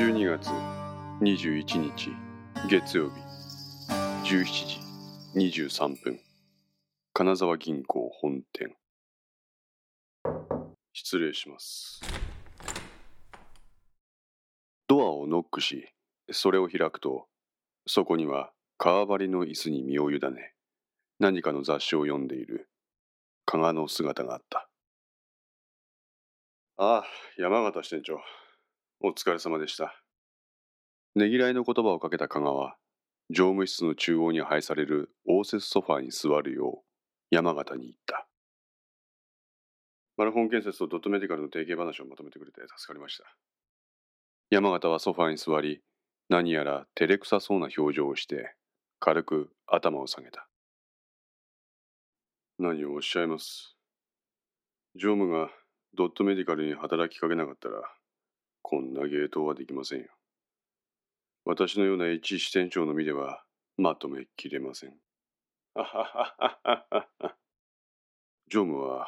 12月21日月曜日17時23分。金沢銀行本店。失礼します。ドアをノックしそれを開くとそこには革張りの椅子に身を委ね何かの雑誌を読んでいる加賀の姿があった。ああ山形支店長。お疲れ様でした。ねぎらいの言葉をかけた加賀は常務室の中央に配される応接ソファーに座るよう山形に言った。マルホン建設とドットメディカルの提携話をまとめてくれて助かりました。山形はソファーに座り何やら照れくさそうな表情をして軽く頭を下げた。何をおっしゃいます？常務がドットメディカルに働きかけなかったらこんな芸当はできませんよ私のような一支店長の身ではまとめきれません。あははははは。常務は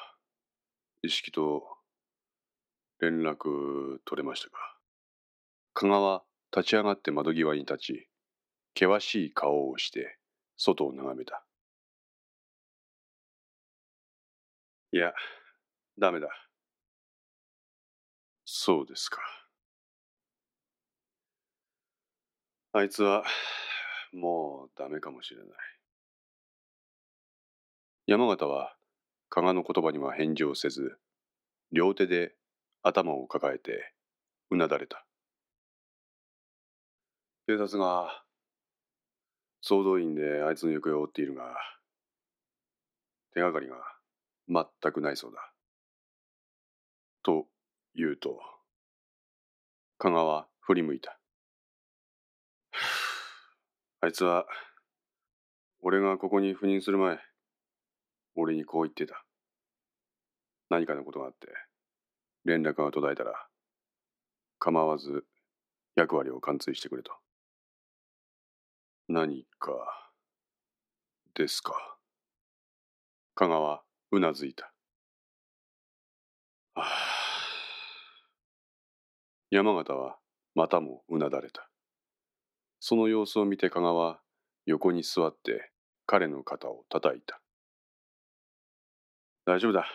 意識と連絡取れましたか？加賀は立ち上がって窓際に立ち、険しい顔をして外を眺めた。いや、ダメだ。そうですか。あいつはもうダメかもしれない。山形は加賀の言葉には返事をせず、両手で頭を抱えてうなだれた。警察が総動員であいつの行方を追っているが、手がかりが全くないそうだ。と言うと、加賀は振り向いた。あいつは、俺がここに赴任する前、俺にこう言ってた。何かのことがあって、連絡が途絶えたら、構わず役割を貫通してくれと。何か、ですか？香川、うなずいた。はあ、山形はまたもうなだれた。その様子を見て加賀は横に座って彼の肩を叩いた。大丈夫だ。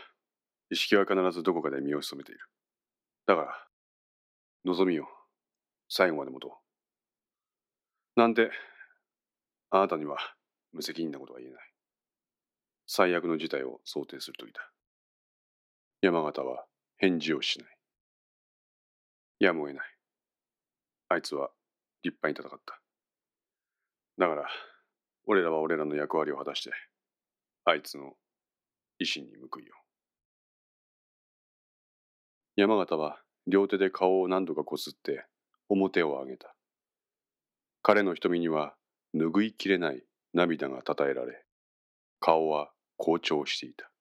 意識は必ずどこかで身を潜めている。だから、望みよ。最後までもとう。なんて、あなたには無責任なことは言えない。最悪の事態を想定するときだ。山形は返事をしない。やむを得ない。あいつは立派に戦った。だから、俺らは俺らの役割を果たして、あいつの意志に報いよう。山形は両手で顔を何度かこすって表を上げた。彼の瞳には拭いきれない涙がたたえられ、顔は好調していた。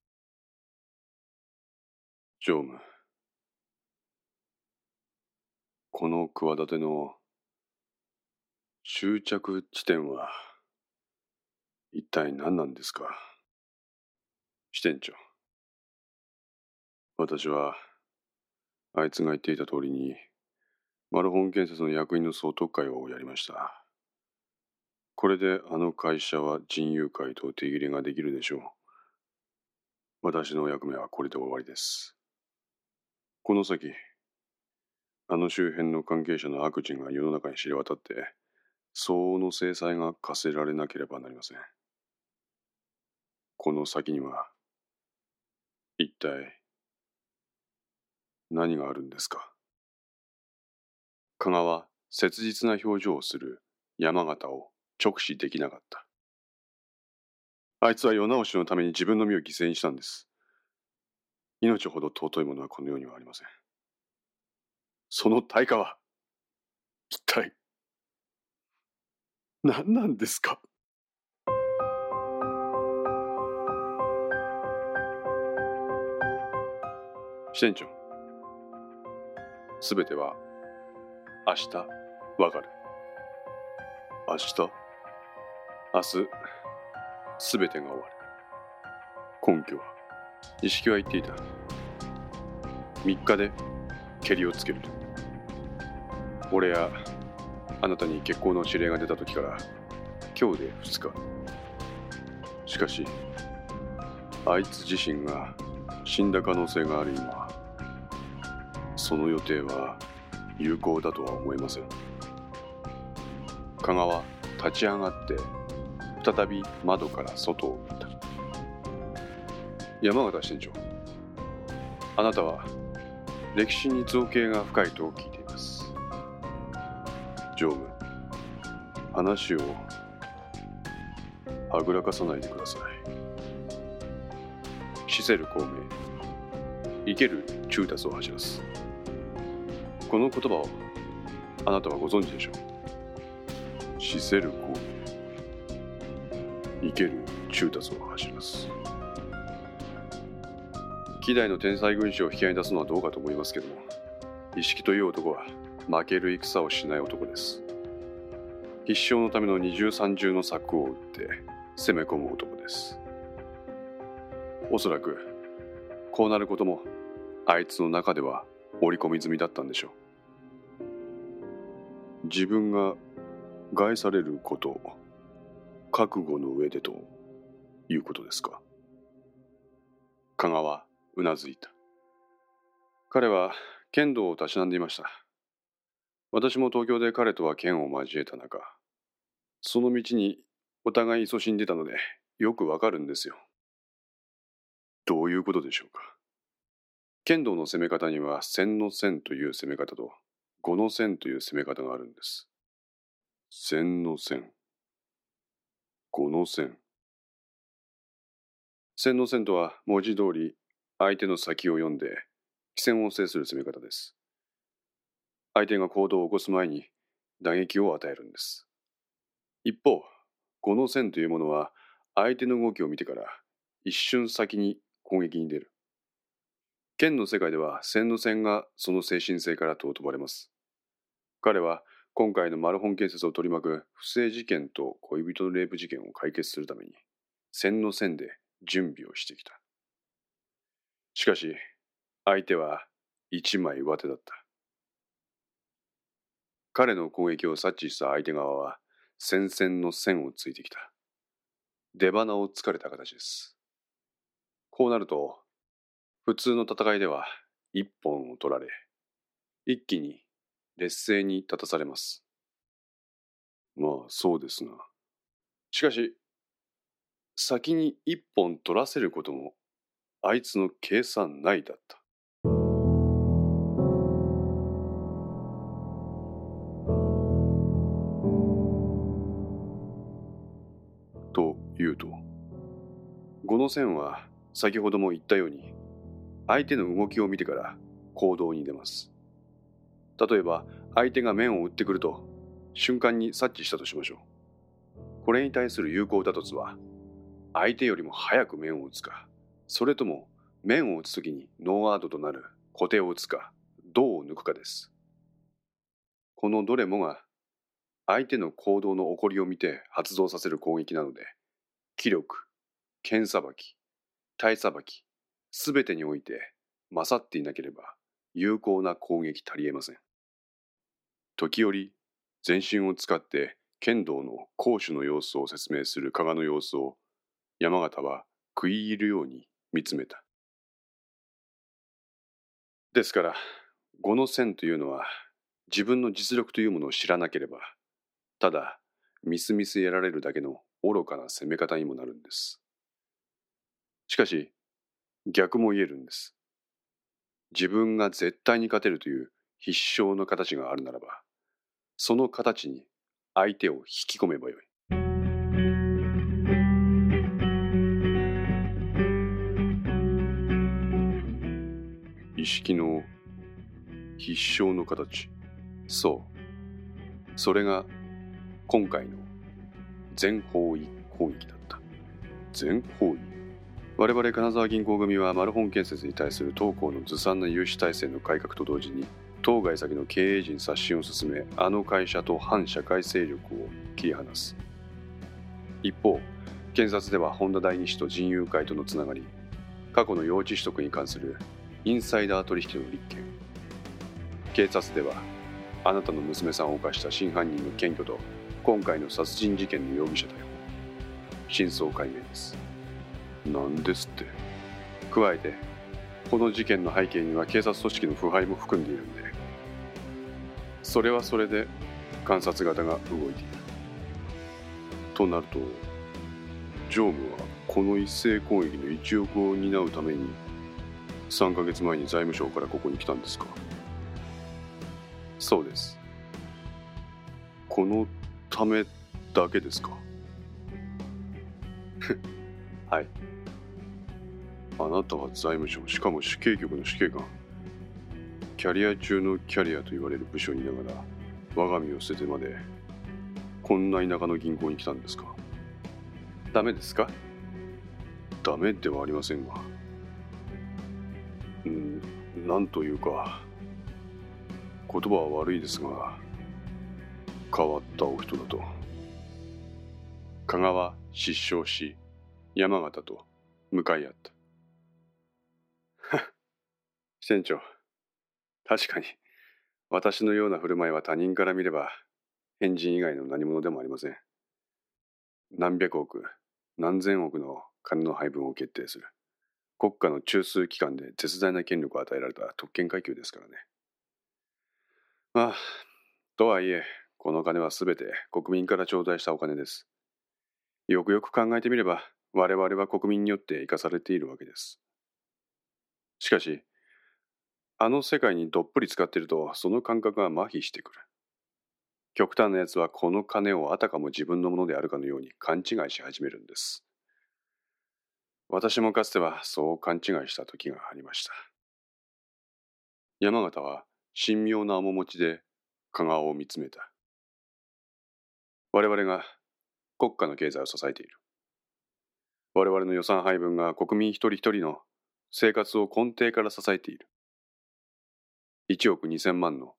常務、この企ての終着地点は一体何なんですか？支店長。私はあいつが言っていた通りにマルホン建設の役員の総督会をやりました。これであの会社は人友会と手切れができるでしょう。私の役目はこれで終わりです。この先、あの周辺の関係者の悪事が世の中に知れ渡って、相応の制裁が課せられなければなりません。この先には、一体、何があるんですか？加賀は切実な表情をする山形を直視できなかった。あいつは世直しのために自分の身を犠牲にしたんです。命ほど尊いものはこの世にはありません。その対価は、一体、何なんですか？支店長すべては明日わかる。明日？明日すべてが終わる。根拠は意識は言っていた。3日でけりをつけると。俺やあなたに結婚の指令が出た時から今日で2日。しかしあいつ自身が死んだ可能性がある今その予定は有効だとは思えません。加賀は立ち上がって再び窓から外を見た。山形支店長あなたは歴史に造形が深いと聞いて常務話をはぐらかさないでください。死せる孔明。生けるチュータスを走らす。この言葉をあなたはご存知でしょう。死せる孔明。生けるチュータスを走らす。希代の天才軍師を引き合いに出すのはどうかと思いますけども意識という男は負ける戦をしない男です。必勝のための二重三重の策を打って攻め込む男です。おそらくこうなることもあいつの中では織り込み済みだったんでしょう。自分が害されることを覚悟の上でということですか。香川うなずいた。彼は剣道をたしなんでいました。私も東京で彼とは剣を交えた中その道にお互い勤しんでたのでよくわかるんですよどういうことでしょうか剣道の攻め方には千の線という攻め方と五の線という攻め方があるんです。千の線、五の線。千の線とは文字通り相手の先を読んで起戦を制する攻め方です。相手が行動を起こす前に打撃を与えるんです。一方、五の線というものは相手の動きを見てから一瞬先に攻撃に出る。剣の世界では千の線がその精神性から尊ばれます。彼は今回のマルホン建設を取り巻く不正事件と恋人のレイプ事件を解決するために千の線で準備をしてきた。しかし相手は一枚上手だった。彼の攻撃を察知した相手側は戦線の線をついてきた。出花をつかれた形です。こうなると普通の戦いでは一本を取られ、一気に劣勢に立たされます。まあそうですが。しかし、先に一本取らせることもあいつの計算内だった。の線は先ほども言ったように相手の動きを見てから行動に出ます。例えば、相手が面を打ってくると、瞬間に察知したとしましょう。これに対する有効打突は、相手よりも早く面を打つか、それとも面を打つときにノーアードとなる小手を打つか、銅を抜くかです。このどれもが、相手の行動の起こりを見て発動させる攻撃なので、気力、剣さばき、体さばき、すべてにおいて勝っていなければ有効な攻撃足りえません。時折、全身を使って剣道の攻守の様子を説明する加賀の様子を山形は食い入るように見つめた。ですから、五の線というのは自分の実力というものを知らなければ、ただ、みすみすやられるだけの愚かな攻め方にもなるんです。しかし、逆も言えるんです。自分が絶対に勝てるという必勝の形があるならば、その形に相手を引き込めばよい。意識の必勝の形。そう。それが今回の全方位攻撃だった。全方位我々金沢銀行組はマルホン建設に対する当行のずさんな融資体制の改革と同時に当該先の経営陣刷新を進めあの会社と反社会勢力を切り離す。一方検察では本田代議士と人友会とのつながり過去の用地取得に関するインサイダー取引の立件。警察ではあなたの娘さんを犯した真犯人の検挙と今回の殺人事件の容疑者だよ真相解明です。なんですって。加えてこの事件の背景には警察組織の腐敗も含んでいるんで。それはそれで観察型が動いている。となると常務はこの一斉攻撃の1億を担うために3ヶ月前に財務省からここに来たんですか？そうです。このためだけですか？はい。あなたは財務省しかも主計局の主計官。キャリア中のキャリアと言われる部署にいながら我が身を捨ててまでこんな田舎の銀行に来たんですか？ダメですか？ダメではありませんが。うんなんというか言葉は悪いですが変わったお人だと。香川失笑し山形と向かい合った。支店長。確かに私のような振る舞いは他人から見れば変人以外の何者でもありません。何百億何千億の金の配分を決定する。国家の中枢機関で絶大な権力を与えられた特権階級ですからね。まあとはいえこの金は全て国民から頂戴したお金です。よくよく考えてみれば我々は国民によって生かされているわけです。しかしあの世界にどっぷり使っているとその感覚が麻痺してくる。極端な奴はこの金をあたかも自分のものであるかのように勘違いし始めるんです。私もかつてはそう勘違いした時がありました。山形は神妙な面持ちで香川を見つめた。我々が国家の経済を支えている。我々の予算配分が国民一人一人の生活を根底から支えている。1億2000万の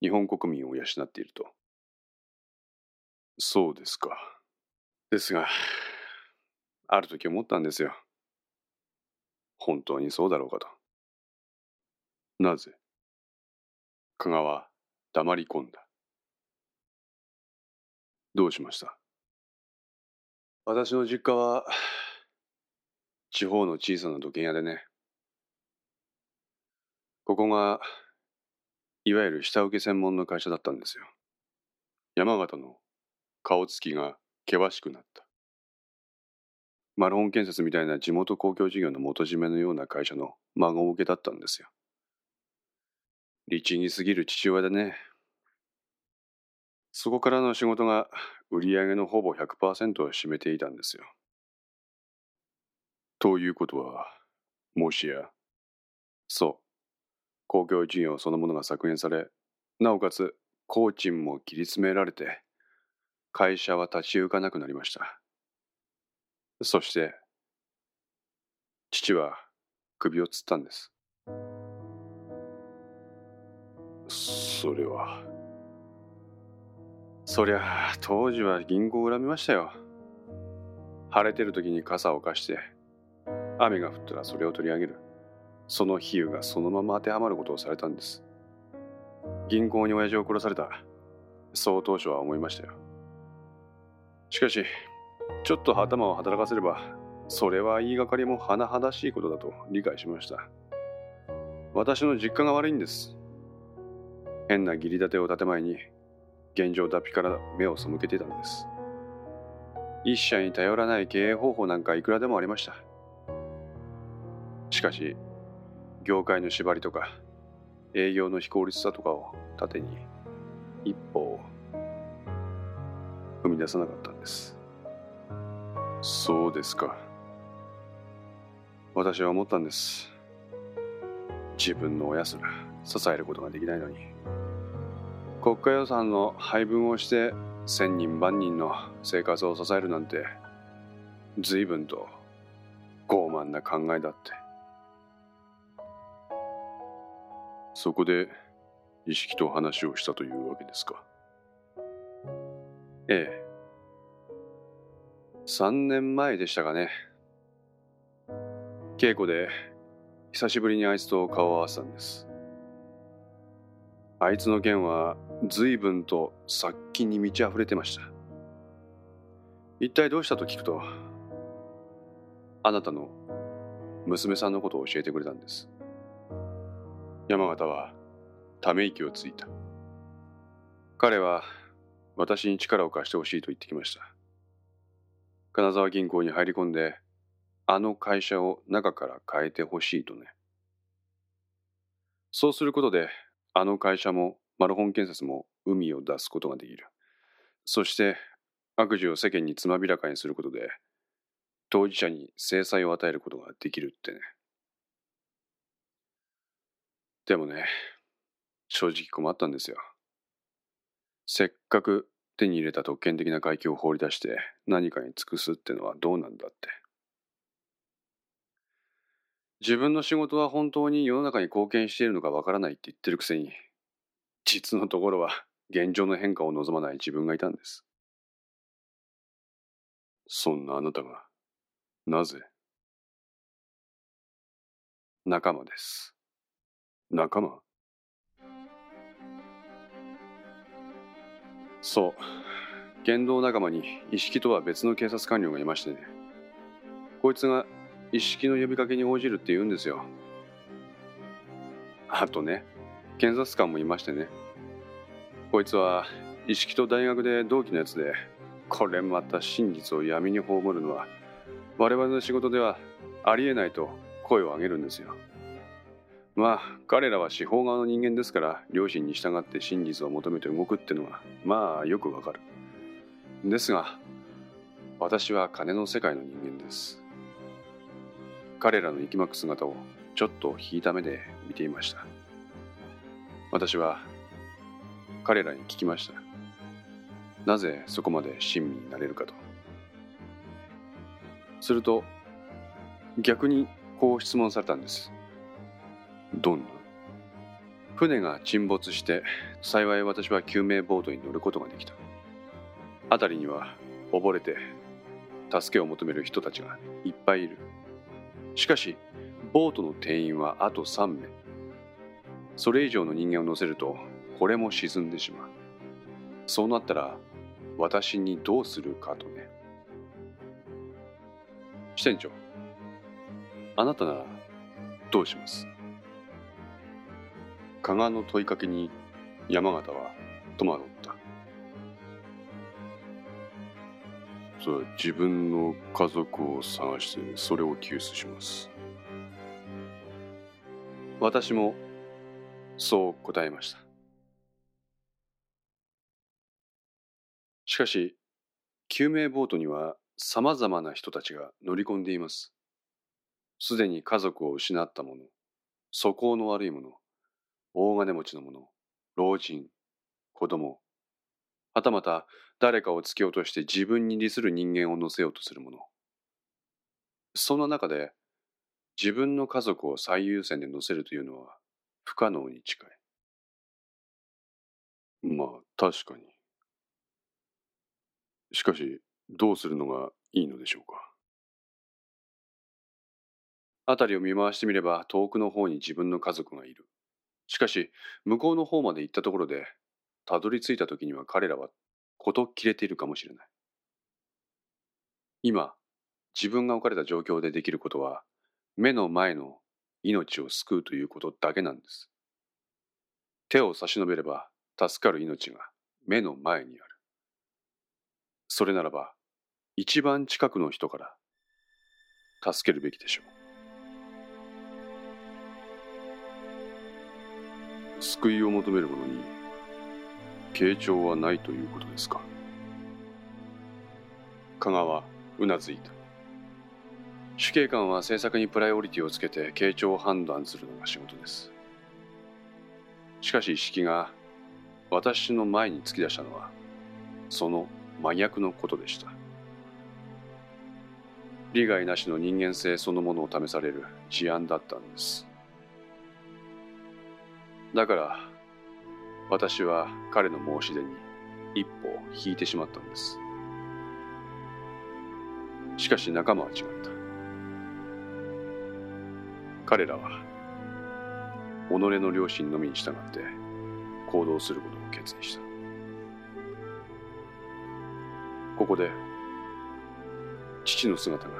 日本国民を養っているとそうですかですがある時思ったんですよ。本当にそうだろうかと。なぜ加賀は黙り込んだ。どうしました？私の実家は地方の小さな土建屋でね。ここがいわゆる下請け専門の会社だったんですよ。山形の顔つきが険しくなった。マルホン建設みたいな地元公共事業の元締めのような会社の孫受けだったんですよ。律儀すぎる父親でね。そこからの仕事が売り上げのほぼ100%を占めていたんですよ。ということは、もしや、そう、公共事業そのものが削減され、なおかつ工賃も切り詰められて、会社は立ち行かなくなりました。そして、父は首をつったんです。それは。そりゃ、当時は銀行を恨みましたよ。晴れてる時に傘を貸して、雨が降ったらそれを取り上げる。その比喩がそのまま当てはまることをされたんです。銀行に親父を殺された。そう当初は思いましたよ。しかし、ちょっと頭を働かせれば、それは言いがかりも甚だしいことだと理解しました。私の実家が悪いんです。変な義理立てを建前に、現状脱皮から目を背けていたんです。一社に頼らない経営方法なんかいくらでもありました。しかし、業界の縛りとか、営業の非効率さとかを盾に、一歩を踏み出さなかったんです。そうですか。私は思ったんです。自分の親すら支えることができないのに。国家予算の配分をして千人万人の生活を支えるなんて随分と傲慢な考えだって。そこで意識と話をしたというわけですか。ええ。3年前でしたかね。稽古で久しぶりにあいつと顔を合わせたんです。あいつの弦は随分と殺気に満ち溢れてました一体どうしたと聞くとあなたの娘さんのことを教えてくれたんです山形はため息をついた。彼は私に力を貸してほしいと言ってきました。金沢銀行に入り込んであの会社を中から変えてほしいとね。そうすることであの会社もマルホン建設も海を出すことができる。そして悪事を世間につまびらかにすることで当事者に制裁を与えることができるってね。でもね正直困ったんですよ。せっかく手に入れた特権的な階級を放り出して何かに尽くすってのはどうなんだって。自分の仕事は本当に世の中に貢献しているのかわからないって言ってるくせに実のところは現状の変化を望まない自分がいたんです。そんなあなたがなぜ仲間です。仲間？そう。言動仲間に一式とは別の警察官僚がいましてね。こいつが一式の呼びかけに応じるって言うんですよ。あとね検察官もいましてね。こいつは一式と大学で同期のやつでこれまた真実を闇に葬るのは我々の仕事ではありえないと声を上げるんですよ。まあ彼らは司法側の人間ですから両親に従って真実を求めて動くってのはまあよくわかる。ですが私は金の世界の人間です。彼らの息巻く姿をちょっと引いた目で見ていました。私は彼らに聞きました。なぜそこまで親身になれるかと。すると逆にこう質問されたんです。どんな？船が沈没して幸い私は救命ボートに乗ることができた。辺りには溺れて助けを求める人たちがいっぱいいる。しかしボートの定員はあと3名。それ以上の人間を乗せるとこれも沈んでしまう。そうなったら私にどうするかとね。支店長あなたならどうします？加賀の問いかけに山形は戸惑った。それは自分の家族を探してそれを救出します。私もそう答えました。しかし救命ボートには様々な人たちが乗り込んでいますすでに家族を失った者素行の悪い者大金持ちの者、老人、子供、はたまた誰かを突き落として自分に利する人間を乗せようとする者。そんな中で自分の家族を最優先で乗せるというのは不可能に近い。まあ確かに。しかしどうするのがいいのでしょうか。辺りを見回してみれば遠くの方に自分の家族がいる。しかし、向こうの方まで行ったところで、たどり着いた時には彼らは事切れているかもしれない。今、自分が置かれた状況でできることは、目の前の命を救うということだけなんです。手を差し伸べれば助かる命が目の前にある。それならば、一番近くの人から助けるべきでしょう。救いを求める者に傾聴はないということですか？香川うなずいた。主計官は政策にプライオリティをつけて傾聴を判断するのが仕事です。しかし意識が私の前に突き出したのはその真逆のことでした。利害なしの人間性そのものを試される事案だったんです。だから私は彼の申し出に一歩引いてしまったんです。しかし仲間は違った。彼らは己の良心のみに従って行動することを決意した。ここで父の姿が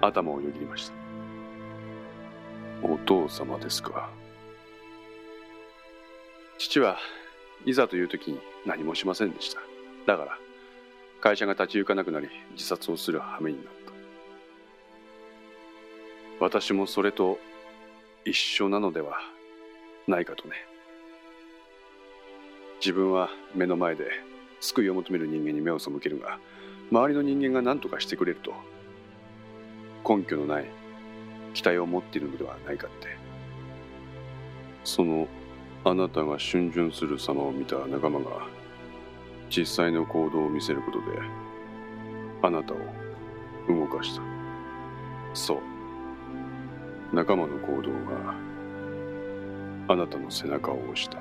頭をよぎりました。お父様ですか。父はいざという時に何もしませんでした。だから会社が立ち行かなくなり自殺をする羽目になった。私もそれと一緒なのではないかとね。自分は目の前で救いを求める人間に目を背けるが周りの人間が何とかしてくれると根拠のない期待を持っているのではないかって。そのあなたが逡巡する様を見た仲間が実際の行動を見せることであなたを動かした。そう。仲間の行動があなたの背中を押した。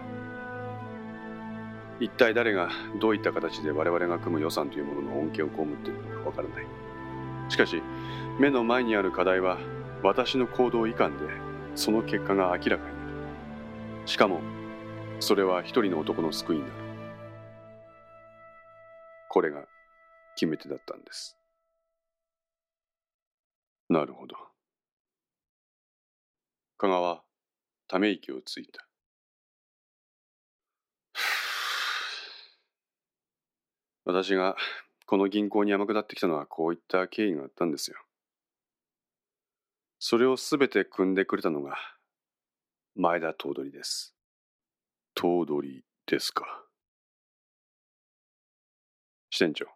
一体誰がどういった形で我々が組む予算というものの恩恵を被っているのかわからない。しかし目の前にある課題は私の行動いかんでその結果が明らかになる。しかもそれは一人の男の救いになる。これが決め手だったんです。なるほど。加賀はため息をついた。私がこの銀行に山下ってきたのはこういった経緯があったんですよ。それをすべて組んでくれたのが前田頭取です。頭取ですか。支店長。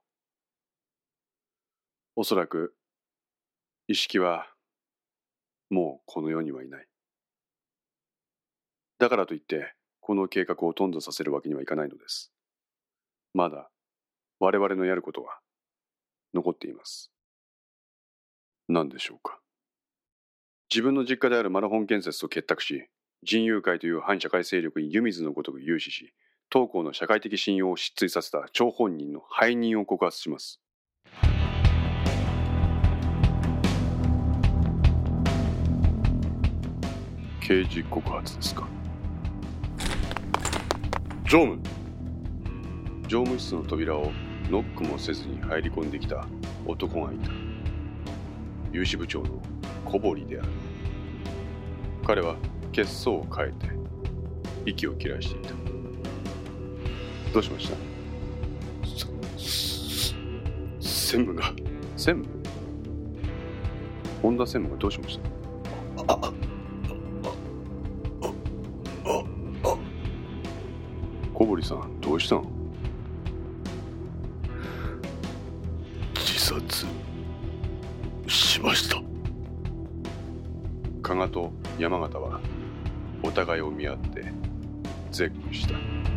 おそらく、意識はもうこの世にはいない。だからといって、この計画を頓挫させるわけにはいかないのです。まだ我々のやることは残っています。何でしょうか。自分の実家であるマラホン建設と結託し、人友会という反社会勢力に湯水のごとく融資し、当校の社会的信用を失墜させた張本人の背任を告発します。刑事告発ですか？常務常務室の扉をノックもせずに入り込んできた男がいた有志部長の小堀である。彼は血相を変えて息を切らしていた。どうしました？専務が。専務？本田専務がどうしました？ああ小堀さんどうしたの？自殺しました。加賀と山形はお互いを見合って絶句した。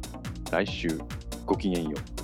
来週ごきげんよう。